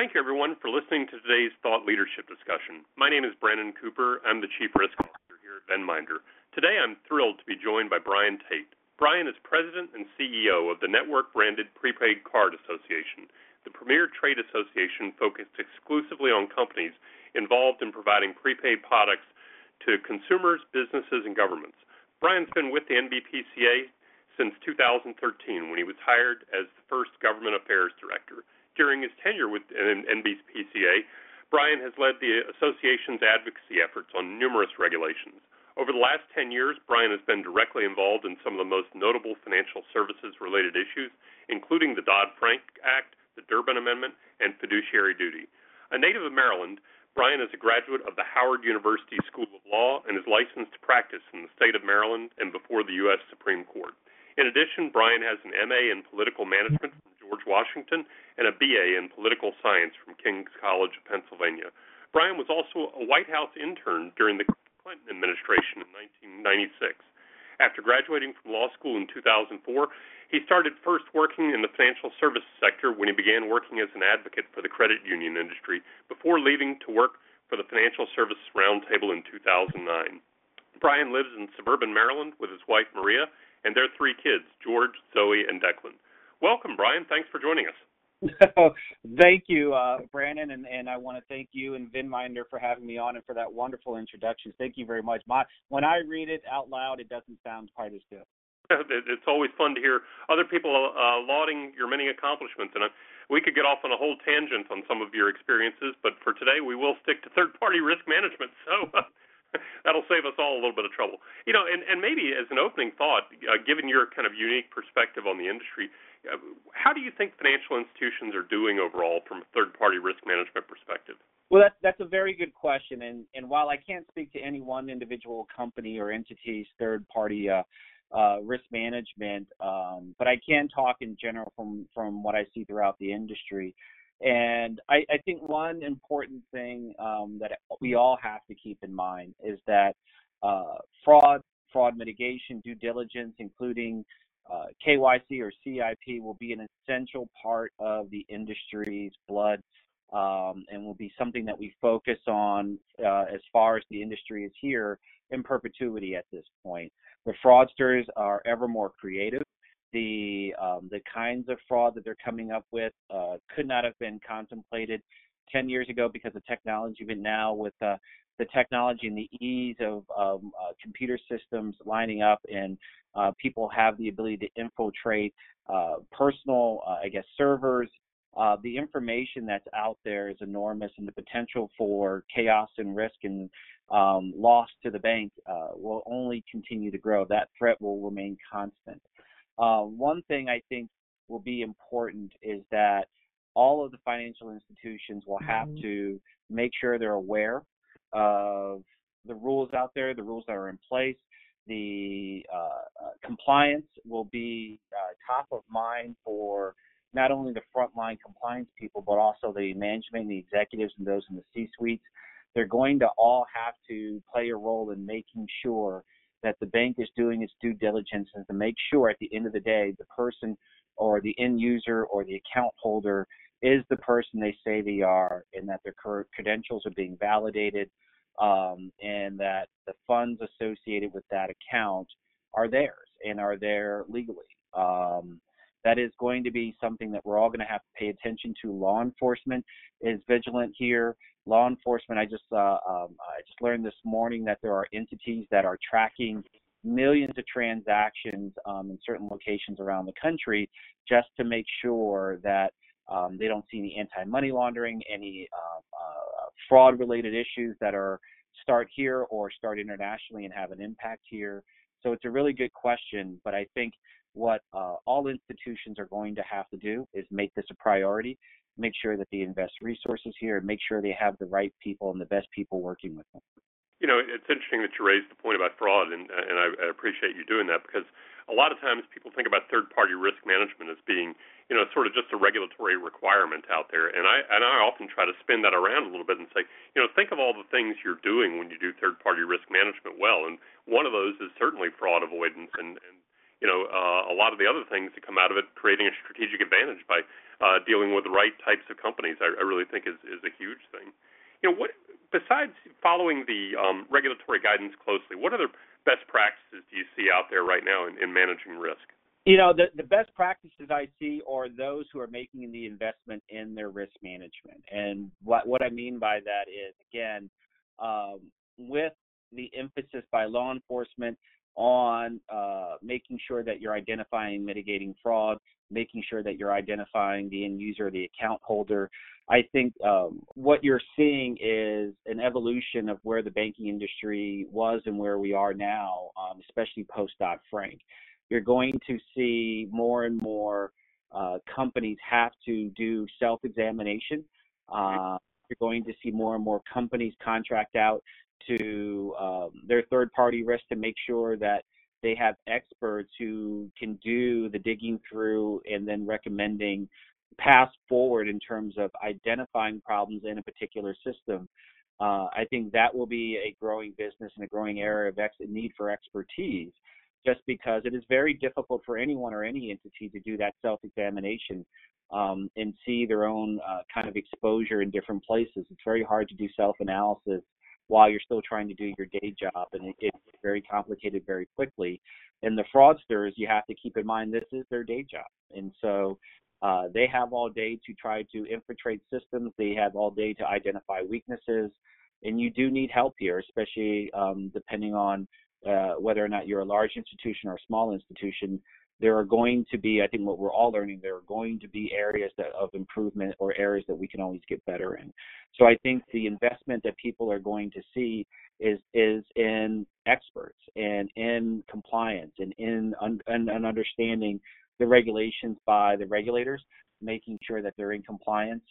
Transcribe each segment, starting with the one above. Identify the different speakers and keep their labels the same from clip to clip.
Speaker 1: Thank you, everyone, for listening to today's thought leadership discussion. My name is Brandon Cooper. I'm the Chief Risk Officer here at Venminder. Today, I'm thrilled to be joined by Brian Tate. Brian is President and CEO of the Network Branded Prepaid Card Association, the premier trade association focused exclusively on companies involved in providing prepaid products to consumers, businesses, and governments. Brian's been with the NBPCA since 2013 when he was hired as the first government affairs director. During his tenure with NBPCA, Brian has led the association's advocacy efforts on numerous regulations. Over the last 10 years, Brian has been directly involved in some of the most notable financial services related issues, including the Dodd Frank Act, the Durbin Amendment, and fiduciary duty. A native of Maryland, Brian is a graduate of the Howard University School of Law and is licensed to practice in the state of Maryland and before the U.S. Supreme Court. In addition, Brian has an MA in political management from George Washington and a BA in political science from King's College of Pennsylvania. Brian was also a White House intern during the Clinton administration in 1996. After graduating from law school in 2004, he started first working in the financial services sector when he began working as an advocate for the credit union industry before leaving to work for the Financial Services Roundtable in 2009. Brian lives in suburban Maryland with his wife Maria and their three kids, George, Zoe, and Declan. Welcome, Brian. Thanks for joining us.
Speaker 2: thank you, uh, Brandon, and, and I want to thank you and Venminder for having me on and for that wonderful introduction. Thank you very much. My when I read it out loud, it doesn't sound quite as good.
Speaker 1: It's always fun to hear other people uh, lauding your many accomplishments, and we could get off on a whole tangent on some of your experiences. But for today, we will stick to third-party risk management. So. that'll save us all a little bit of trouble. You know, and, and maybe as an opening thought, uh, given your kind of unique perspective on the industry, uh, how do you think financial institutions are doing overall from a third-party risk management perspective?
Speaker 2: Well, that's that's a very good question, and and while I can't speak to any one individual company or entity's third-party uh, uh, risk management, um, but I can talk in general from from what I see throughout the industry. And I, I think one important thing um, that we all have to keep in mind is that uh, fraud, fraud mitigation, due diligence, including uh, KYC or CIP will be an essential part of the industry's blood um, and will be something that we focus on uh, as far as the industry is here in perpetuity at this point. The fraudsters are ever more creative. The um, the kinds of fraud that they're coming up with uh, could not have been contemplated 10 years ago because of technology, but now with uh, the technology and the ease of um, uh, computer systems lining up and uh, people have the ability to infiltrate uh, personal, uh, I guess, servers. The information that's out there is enormous, and the potential for chaos and risk and um, loss to the bank will only continue to grow. That threat will remain constant. One thing I think will be important is that all of the financial institutions will have mm-hmm. to make sure they're aware of the rules out there, the rules that are in place. The uh, uh, compliance will be uh, top of mind for not only the frontline compliance people, but also the management, the executives, and those in the C suites. They're going to all have to play a role in making sure that the bank is doing its due diligence and to make sure at the end of the day the person or the end user or the account holder is the person they say they are and that their credentials are being validated um, and that the funds associated with that account are theirs and are there legally. Um, that is going to be something that we're all going to have to pay attention to. Law enforcement is vigilant here. Law enforcement, I just uh, um, I just learned this morning that there are entities that are tracking millions of transactions um, in certain locations around the country just to make sure that um, they don't see any anti-money laundering, any uh, uh, fraud-related issues that are start here or start internationally and have an impact here. So it's a really good question, but I think what uh, all institutions are going to have to do is make this a priority, make sure that they invest resources here, and make sure they have the right people and the best people working with them.
Speaker 1: You know, it's interesting that you raised the point about fraud, and and I, appreciate you doing that because a lot of times people think about third-party risk management as being, you know, sort of just a regulatory requirement out there, and I and I often try to spin that around a little bit and say, you know, think of all the things you're doing when you do third-party risk management well, and one of those is certainly fraud avoidance and and you know uh, a lot of the other things that come out of it creating a strategic advantage by uh, dealing with the right types of companies, I, I really think is is a huge thing. You know, what besides following the um, regulatory guidance closely, what other best practices do you see out there right now in, in managing risk?
Speaker 2: You know, the, the best practices I see are those who are making the investment in their risk management. And what, what I mean by that is, again, um, with the emphasis by law enforcement on uh, making sure that you're identifying mitigating fraud, making sure that you're identifying the end user, the account holder. I think um, what you're seeing is an evolution of where the banking industry was and where we are now, um, especially post Dodd Frank. You're going to see more and more uh, companies have to do self examination. Uh, you're going to see more and more companies contract out to um, their third party risk to make sure that they have experts who can do the digging through and then recommending paths forward in terms of identifying problems in a particular system. Uh, I think that will be a growing business and a growing area of ex- need for expertise, just because it is very difficult for anyone or any entity to do that self-examination um, and see their own uh, kind of exposure in different places. It's very hard to do self-analysis while you're still trying to do your day job, and it, gets very complicated very quickly. And the fraudsters, you have to keep in mind this is their day job, and so uh, they have all day to try to infiltrate systems. They have all day to identify weaknesses, and you do need help here, especially um, depending on uh, whether or not you're a large institution or a small institution there are going to be, I think what we're all learning, there are going to be areas that, of improvement or areas that we can always get better in. So I think the investment that people are going to see is is in experts and in compliance and in un, and, understanding the regulations by the regulators, making sure that they're in compliance.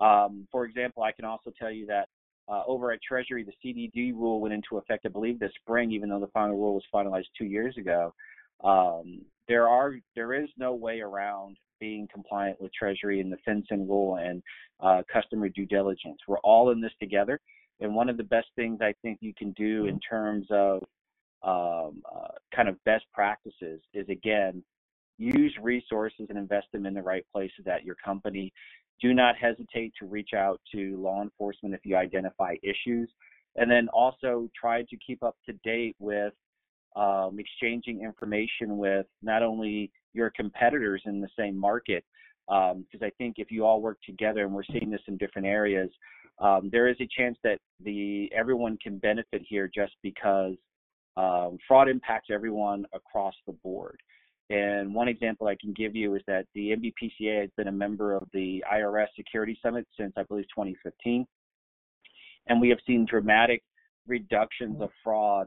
Speaker 2: Um, for example, I can also tell you that uh, over at Treasury, the CDD rule went into effect, I believe, this spring, even though the final rule was finalized two years ago. Um, there are there is no way around being compliant with Treasury and the FinCEN rule and uh, customer due diligence. We're all in this together, and one of the best things I think you can do in terms of um, uh, kind of best practices is again use resources and invest them in the right places at your company. Do not hesitate to reach out to law enforcement if you identify issues, and then also try to keep up to date with um, exchanging information with not only your competitors in the same market, because um, I think if you all work together, and we're seeing this in different areas, um, there is a chance that the everyone can benefit here just because um, fraud impacts everyone across the board. And one example I can give you is that the NBPCA has been a member of the IRS Security Summit since I believe 2015, and we have seen dramatic reductions of fraud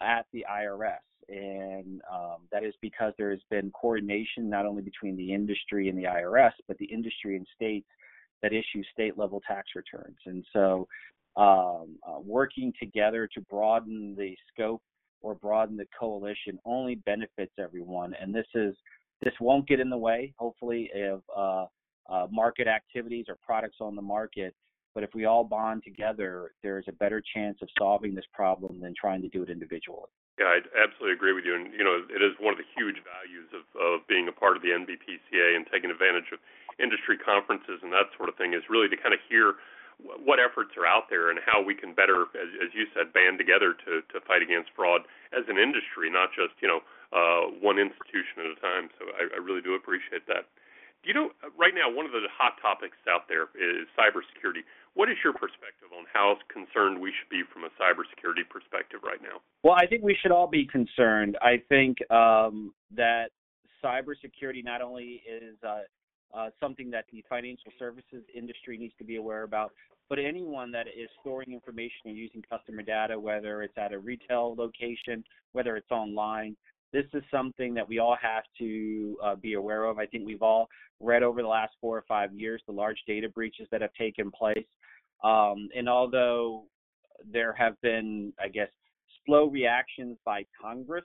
Speaker 2: at the IRS. And um, that is because there has been coordination not only between the industry and the IRS, but the industry and states that issue state level tax returns. And so, um, uh, working together to broaden the scope or broaden the coalition only benefits everyone. And this is this won't get in the way, hopefully, of uh, uh, market activities or products on the market but if we all bond together, there's a better chance of solving this problem than trying to do it individually.
Speaker 1: Yeah, I absolutely agree with you. And you know, it is one of the huge values of, of being a part of the NBPCA and taking advantage of industry conferences and that sort of thing is really to kind of hear what efforts are out there and how we can better, as, as you said, band together to to fight against fraud as an industry, not just you know uh, one institution at a time. So I, I really do appreciate that. You know, right now one of the hot topics out there is cybersecurity. What is your perspective on how concerned we should be from a cybersecurity perspective right now?
Speaker 2: Well, I think we should all be concerned. I think um, that cybersecurity not only is uh, uh, something that the financial services industry needs to be aware about, but anyone that is storing information and using customer data, whether it's at a retail location, whether it's online, this is something that we all have to uh, be aware of. I think we've all read over the last four or five years the large data breaches that have taken place. Um, and although there have been, I guess, slow reactions by Congress,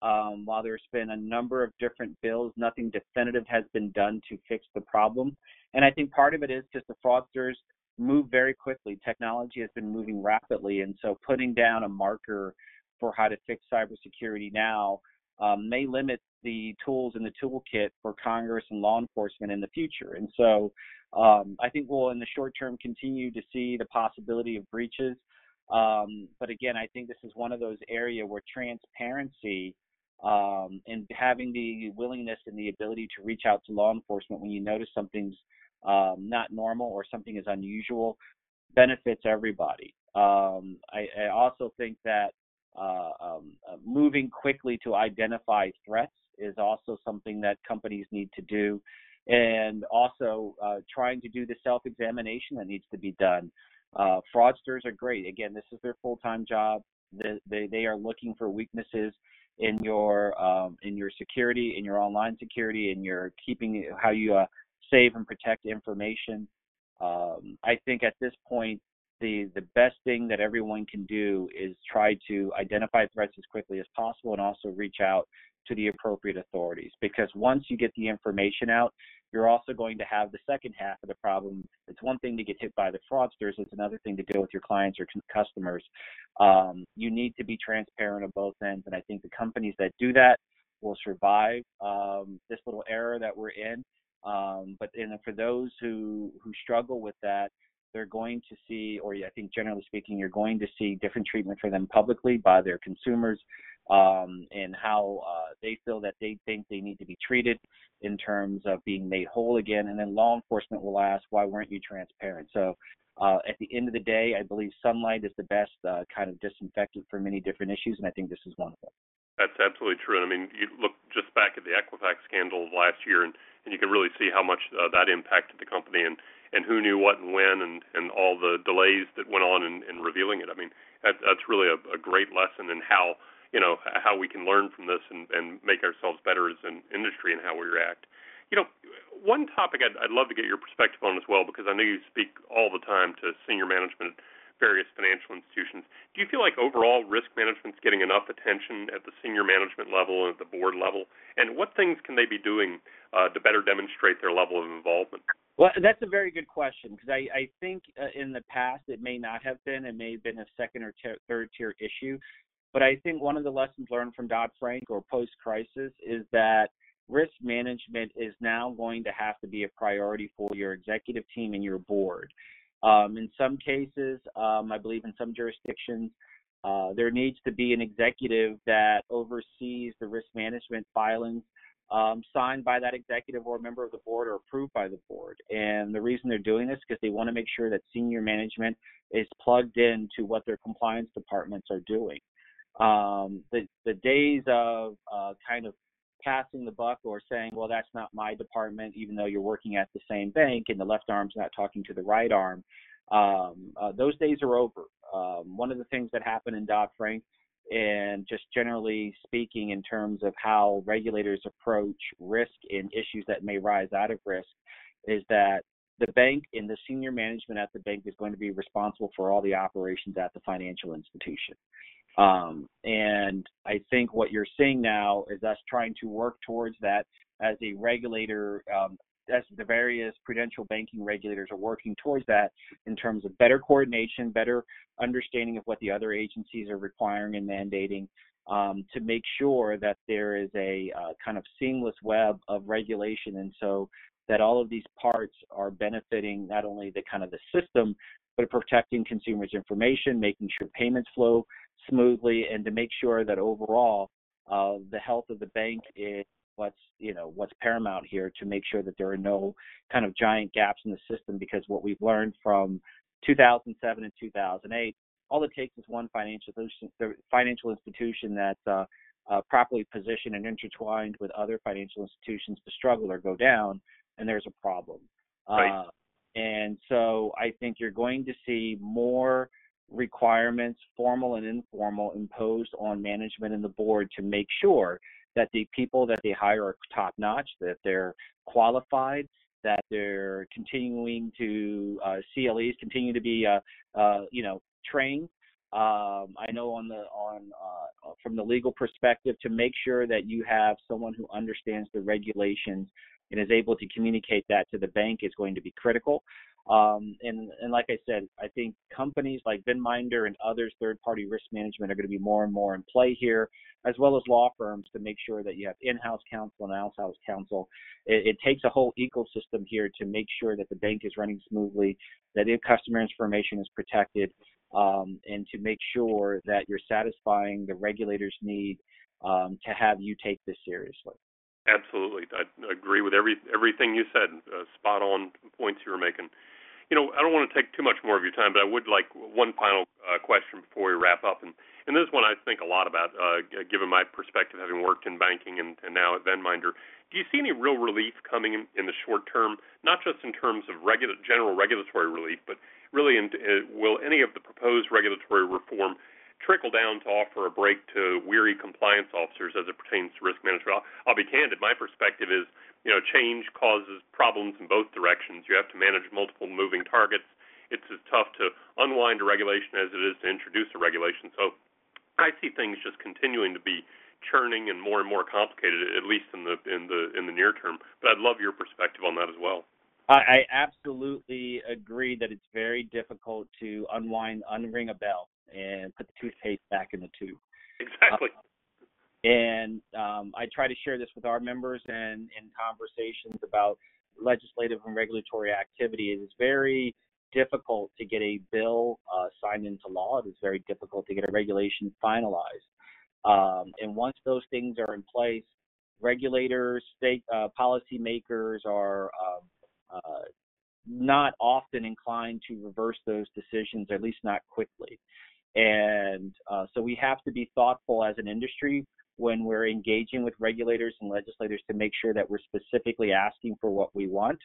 Speaker 2: um, while there's been a number of different bills, nothing definitive has been done to fix the problem. And I think part of it is because the fraudsters move very quickly. Technology has been moving rapidly. And so putting down a marker for how to fix cybersecurity now um, may limit the tools in the toolkit for Congress and law enforcement in the future. And so um, I think we'll, in the short term, continue to see the possibility of breaches. Um, but again, I think this is one of those areas where transparency um, and having the willingness and the ability to reach out to law enforcement when you notice something's um, not normal or something is unusual benefits everybody. Um, I, I, also think that uh, um, uh, moving quickly to identify threats is also something that companies need to do, and also uh, trying to do the self-examination that needs to be done. Uh, fraudsters are great. Again, this is their full-time job. They, they, they are looking for weaknesses in your um, in your security, in your online security, in your keeping how you uh, save and protect information. Um, I think at this point, the the best thing that everyone can do is try to identify threats as quickly as possible and also reach out to the appropriate authorities. Because once you get the information out you're also going to have the second half of the problem. It's one thing to get hit by the fraudsters it's another thing to deal with your clients or customers. Um, you need to be transparent on both ends and i think the companies that do that will survive um, this little era that we're in. Um, but and for those who who struggle with that they're going to see, or I think generally speaking, you're going to see different treatment for them publicly by their consumers um, and how uh, they feel that they think they need to be treated in terms of being made whole again. And then law enforcement will ask, why weren't you transparent? So uh, at the end of the day, I believe sunlight is the best uh, kind of disinfectant for many different issues, and I think this is one of them.
Speaker 1: That's absolutely true. And I mean, you look just back at the Equifax scandal last year, and, and you can really see how much uh, that impacted the company. And and who knew what and when and and all the delays that went on in, in revealing it. I mean, that, that's really a, a great lesson in how you know how we can learn from this and, and make ourselves better as an industry and how we react. You know, one topic I'd, I'd love to get your perspective on as well because I know you speak all the time to senior management at various financial institutions. Do you feel like overall risk management is getting enough attention at the senior management level and at the board level? And what things can they be doing uh, to better demonstrate their level of involvement?
Speaker 2: Well, that's a very good question because I, I think uh, in the past it may not have been. It may have been a second or ter- third tier issue. But I think one of the lessons learned from Dodd Frank or post crisis is that risk management is now going to have to be a priority for your executive team and your board. Um, in some cases, um, I believe in some jurisdictions, uh, there needs to be an executive that oversees the risk management filings um, signed by that executive or member of the board or approved by the board. And the reason they're doing this is because they want to make sure that senior management is plugged into what their compliance departments are doing. Um, the the days of uh, kind of passing the buck or saying, well, that's not my department, even though you're working at the same bank and the left arm's not talking to the right arm. Um, uh, those days are over. Um, one of the things that happened in Dodd Frank and just generally speaking in terms of how regulators approach risk and issues that may rise out of risk is that the bank and the senior management at the bank is going to be responsible for all the operations at the financial institution. Um, and I think what you're seeing now is us trying to work towards that as a regulator um, as the various prudential banking regulators are working towards that in terms of better coordination, better understanding of what the other agencies are requiring and mandating um, to make sure that there is a uh, kind of seamless web of regulation. And so that all of these parts are benefiting not only the kind of the system but protecting consumers information making sure payments flow smoothly and to make sure that overall uh, the health of the bank is what's you know what's paramount here to make sure that there are no kind of giant gaps in the system because what we've learned from 2007 and 2008 all it takes is one financial financial institution that's uh, uh, properly positioned and intertwined with other financial institutions to struggle or go down and there's a problem
Speaker 1: right.
Speaker 2: Uh, and so i think you're going to see more requirements formal and informal imposed on management and the board to make sure that the people that they hire are top notch, that they're qualified, that they're continuing to uh, CLEs continue to be uh, uh, you know trained. Um, I know on the on uh, from the legal perspective to make sure that you have someone who understands the regulations and is able to communicate that to the bank is going to be critical. Um, and, and like I said, I think companies like VenMinder and others, third-party risk management, are going to be more and more in play here, as well as law firms to make sure that you have in-house counsel and outside counsel. It, it takes a whole ecosystem here to make sure that the bank is running smoothly, that the customer information is protected, um, and to make sure that you're satisfying the regulators' need um, to have you take this seriously.
Speaker 1: Absolutely, I agree with every everything you said. Uh, spot on points you were making. You know, I don't want to take too much more of your time, but I would like one final uh, question before we wrap up. And, and this one I think a lot about, uh, given my perspective, having worked in banking and, and now at VenMinder. Do you see any real relief coming in, in the short term, not just in terms of regular, general regulatory relief, but really, in, uh, will any of the proposed regulatory reform trickle down to offer a break to weary compliance officers as it pertains to risk management. I'll, I'll be candid. My perspective is, you know, change causes problems in both directions. You have to manage multiple moving targets. It's as tough to unwind a regulation as it is to introduce a regulation. So I see things just continuing to be churning and more and more complicated, at least in the in the in the near term. But I'd love your perspective on that as well.
Speaker 2: I, absolutely agree that it's very difficult to unwind, unring a bell, and put the toothpaste back in the tube.
Speaker 1: Exactly.
Speaker 2: Uh, and um, I try to share this with our members and in conversations about legislative and regulatory activity. It is very difficult to get a bill uh, signed into law. It is very difficult to get a regulation finalized. Um, and once those things are in place, regulators, state uh, policymakers are um, uh, not often inclined to reverse those decisions, at least not quickly. And uh, so we have to be thoughtful as an industry when we're engaging with regulators and legislators to make sure that we're specifically asking for what we want,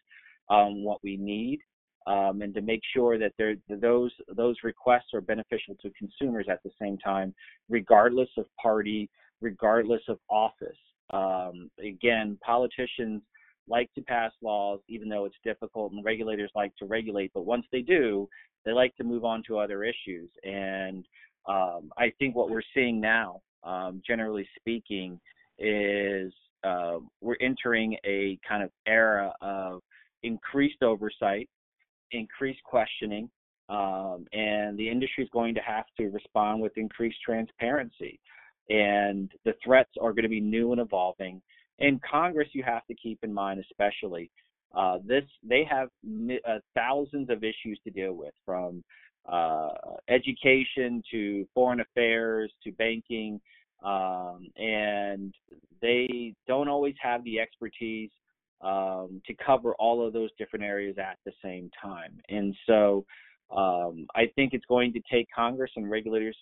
Speaker 2: um, what we need, um, and to make sure that those those requests are beneficial to consumers at the same time, regardless of party, regardless of office. Um, again, politicians like to pass laws, even though it's difficult, and regulators like to regulate. But once they do, they like to move on to other issues. And um, I think what we're seeing now, um, generally speaking, is uh, we're entering a kind of era of increased oversight, increased questioning, um, and the industry is going to have to respond with increased transparency. And the threats are going to be new and evolving in Congress, you have to keep in mind, especially uh, this, they have uh, thousands of issues to deal with, from uh, education to foreign affairs to banking, um, and they don't always have the expertise um, to cover all of those different areas at the same time. And so, um, I think it's going to take Congress and regulators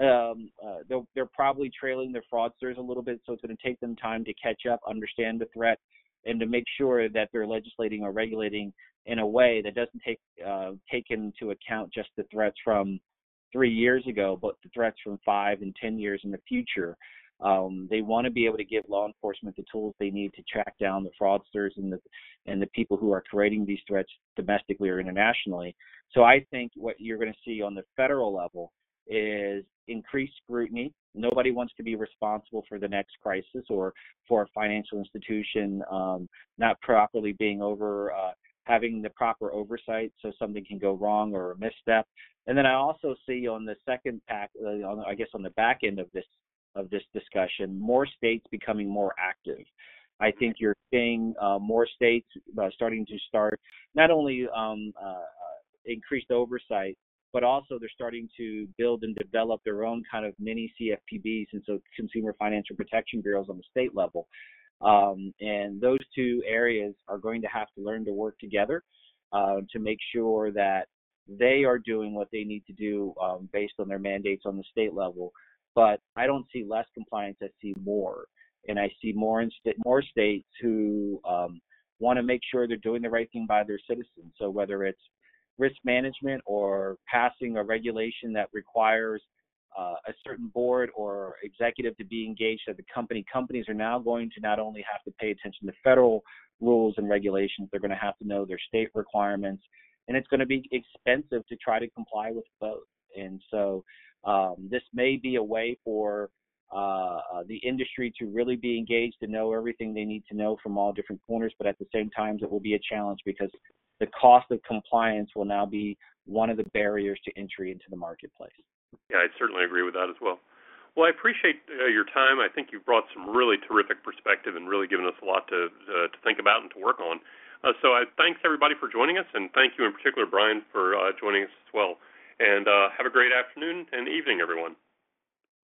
Speaker 2: um, uh, they're, they're probably trailing their fraudsters a little bit, so it's going to take them time to catch up, understand the threat, and to make sure that they're legislating or regulating in a way that doesn't take uh, take into account just the threats from three years ago, but the threats from five and ten years in the future. Um, they want to be able to give law enforcement the tools they need to track down the fraudsters and the and the people who are creating these threats domestically or internationally. So I think what you're going to see on the federal level is increased scrutiny. Nobody wants to be responsible for the next crisis or for a financial institution um, not properly being over, uh, having the proper oversight so something can go wrong or a misstep. And then I also see on the second pack, uh, on, I guess on the back end of this of this discussion, more states becoming more active. I think you're seeing uh, more states uh, starting to start not only um, uh, uh, increased oversight, but also they're starting to build and develop their own kind of mini CFPBs, and so consumer financial protection bureaus on the state level. Um, and those two areas are going to have to learn to work together uh, to make sure that they are doing what they need to do um, based on their mandates on the state level. But I don't see less compliance; I see more, and I see more in st- more states who um, want to make sure they're doing the right thing by their citizens. So whether it's risk management or passing a regulation that requires uh, a certain board or executive to be engaged at the company, companies are now going to not only have to pay attention to federal rules and regulations, they're going to have to know their state requirements, and it's going to be expensive to try to comply with both. And so, um, this may be a way for uh, uh, the industry to really be engaged to know everything they need to know from all different corners. But at the same time, it will be a challenge because the cost of compliance will now be one of the barriers to entry into the marketplace.
Speaker 1: Yeah, I certainly agree with that as well. Well, I appreciate uh, your time. I think you've brought some really terrific perspective and really given us a lot to uh, to think about and to work on. Uh, so, I thanks everybody for joining us, and thank you in particular, Brian, for uh, joining us as well. And uh, have a great afternoon and evening, everyone.